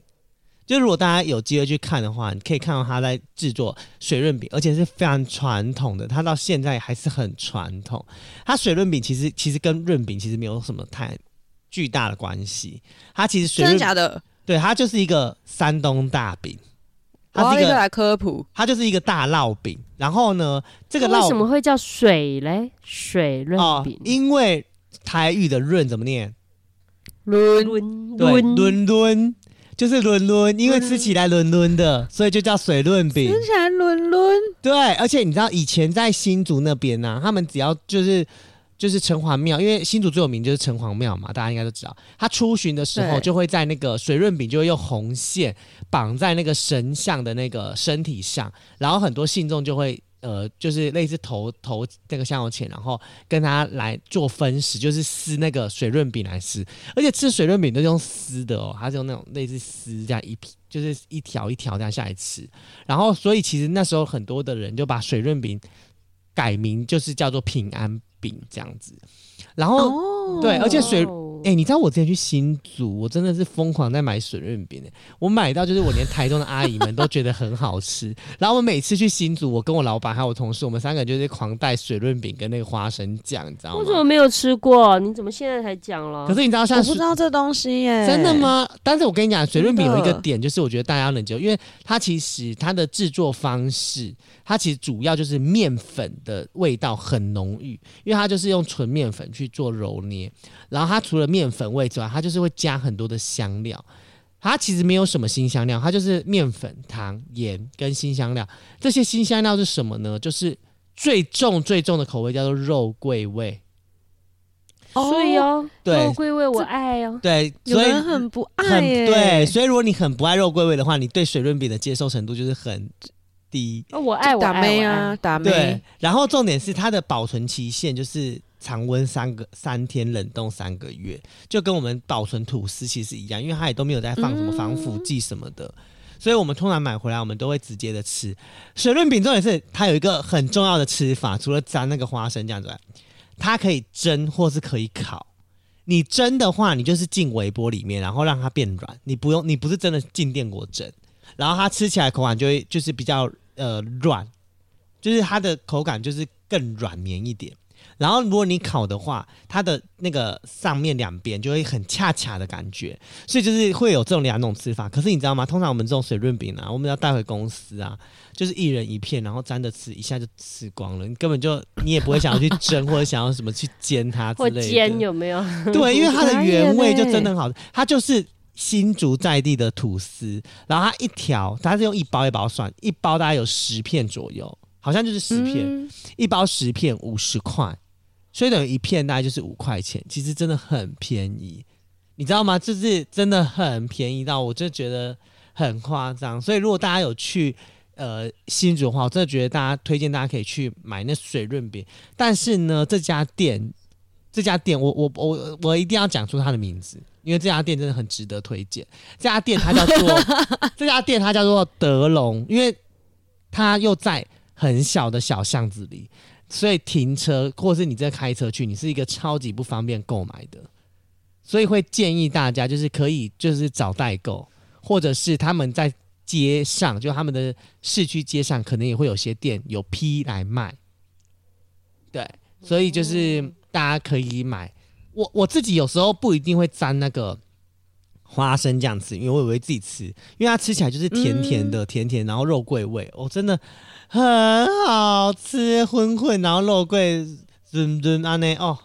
就如果大家有机会去看的话，你可以看到他在制作水润饼，而且是非常传统的。它到现在还是很传统。它水润饼其实其实跟润饼其实没有什么太巨大的关系。它其实水润真的假的？对，它就是一个山东大饼。它是一个来科普，它就是一个大烙饼。然后呢，这个烙为什么会叫水嘞？水润饼、哦，因为台语的润怎么念？润对，润润就是轮轮，因为吃起来轮轮的，所以就叫水润饼。吃起来轮轮。对，而且你知道以前在新竹那边呢、啊，他们只要就是就是城隍庙，因为新竹最有名就是城隍庙嘛，大家应该都知道。他出巡的时候就会在那个水润饼就会用红线绑在那个神像的那个身体上，然后很多信众就会。呃，就是类似投投那个香油钱，然后跟他来做分食，就是撕那个水润饼来吃，而且吃水润饼都是用撕的哦，它是用那种类似撕这样一，就是一条一条这样下来吃。然后，所以其实那时候很多的人就把水润饼改名，就是叫做平安饼这样子。然后，哦、对，而且水。哎、欸，你知道我之前去新竹，我真的是疯狂在买水润饼，我买到就是我连台中的阿姨们都觉得很好吃。然后我每次去新竹，我跟我老板还有我同事，我们三个人就是狂带水润饼跟那个花生酱，你知道吗？我怎么没有吃过？你怎么现在才讲了？可是你知道像，像我不知道这东西耶，真的吗？但是我跟你讲，水润饼有一个点，就是我觉得大家能接受，因为它其实它的制作方式，它其实主要就是面粉的味道很浓郁，因为它就是用纯面粉去做揉捏，然后它除了面粉味之外，它就是会加很多的香料。它其实没有什么新香料，它就是面粉、糖、盐跟新香料。这些新香料是什么呢？就是最重最重的口味叫做肉桂味。所以哦，对，肉桂味我爱哦。对，所以有人很不爱耶。对，所以如果你很不爱肉桂味的话，你对水润饼的接受程度就是很低。哦，我爱，我爱，打咩啊，打咩。对，然后重点是它的保存期限就是。常温三个三天，冷冻三个月，就跟我们保存吐司其实一样，因为它也都没有在放什么防腐剂什么的，所以我们通常买回来，我们都会直接的吃。水润饼重点是它有一个很重要的吃法，除了沾那个花生酱之外，它可以蒸或是可以烤。你蒸的话，你就是进微波里面，然后让它变软，你不用，你不是真的进电锅蒸，然后它吃起来口感就会就是比较呃软，就是它的口感就是更软绵一点。然后，如果你烤的话，它的那个上面两边就会很恰恰的感觉，所以就是会有这种两种吃法。可是你知道吗？通常我们这种水润饼啊，我们要带回公司啊，就是一人一片，然后沾着吃，一下就吃光了。你根本就你也不会想要去蒸或者想要什么去煎它之类的。或煎有没有？对，因为它的原味就真的很好吃。它就是新竹在地的吐司，然后它一条，它是用一包一包算，一包大概有十片左右，好像就是十片，嗯、一包十片五十块。所以等于一片大概就是五块钱，其实真的很便宜，你知道吗？就是真的很便宜到我就觉得很夸张。所以如果大家有去呃新竹的话，我真的觉得大家推荐大家可以去买那水润饼。但是呢，这家店这家店我我我我一定要讲出它的名字，因为这家店真的很值得推荐。这家店它叫做 这家店它叫做德龙，因为它又在很小的小巷子里。所以停车，或是你在开车去，你是一个超级不方便购买的。所以会建议大家，就是可以就是找代购，或者是他们在街上，就他们的市区街上，可能也会有些店有批来卖。对，所以就是大家可以买。我我自己有时候不一定会沾那个花生酱吃，因为我以为自己吃，因为它吃起来就是甜甜的，甜甜，然后肉桂味，我、哦、真的。很好吃，混混，然后肉桂，嗯嗯啊那哦，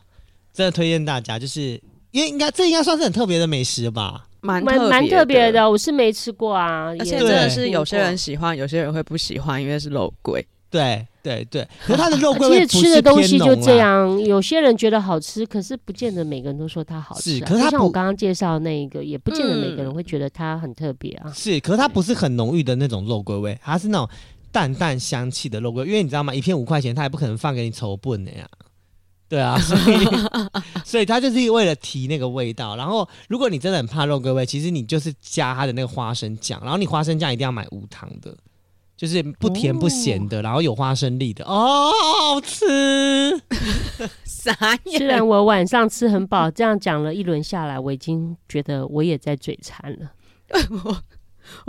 真的推荐大家，就是因为应该这应该算是很特别的美食吧，蛮蛮蛮特别的，我是没吃过啊，而且真的是有些人喜欢，有些人会不喜欢，因为是肉桂，对对对，可是它的肉桂味 其实吃的东西就这样，有些人觉得好吃，可是不见得每个人都说它好吃，啊，可是它像我刚刚介绍的那一个，也不见得每个人会觉得它很特别啊，是，可是它不是很浓郁的那种肉桂味，它是那种。淡淡香气的肉桂，因为你知道吗？一片五块钱，他也不可能放给你稠笨的呀。对啊，所以所以他就是为了提那个味道。然后，如果你真的很怕肉桂味，其实你就是加他的那个花生酱。然后你花生酱一定要买无糖的，就是不甜不咸的，哦、然后有花生粒的。哦，好吃！啥呀？虽然我晚上吃很饱，这样讲了一轮下来，我已经觉得我也在嘴馋了。我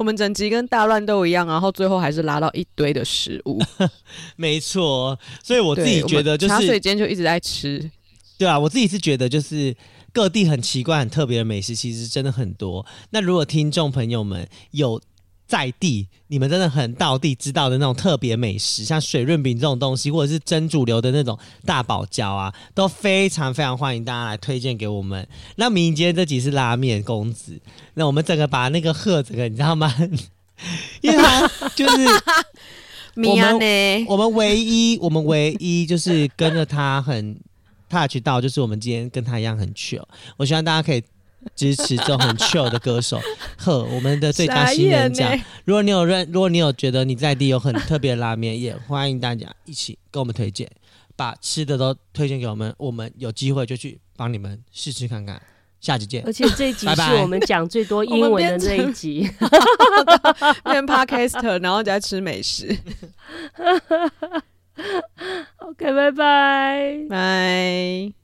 们整集跟大乱斗一样，然后最后还是拉到一堆的食物。没错，所以我自己觉得就是茶水间就一直在吃。对啊，我自己是觉得就是各地很奇怪、很特别的美食，其实真的很多。那如果听众朋友们有在地，你们真的很到地知道的那种特别美食，像水润饼这种东西，或者是真主流的那种大堡礁啊，都非常非常欢迎大家来推荐给我们。那明天这集是拉面公子，那我们整个把那个贺这个你知道吗？因为他就是 我们我们唯一我们唯一就是跟着他很 touch 到，就是我们今天跟他一样很 chill。我希望大家可以。支持这种很 chill 的歌手，呵，我们的最佳新人奖。欸、如果你有认，如果你有觉得你在地有很特别的拉面，也欢迎大家一起跟我们推荐，把吃的都推荐给我们，我们有机会就去帮你们试试看看。下集见。而且这一集是我们讲最多英文的这一集，变 Podcaster，然后在吃美食。OK，拜拜，拜。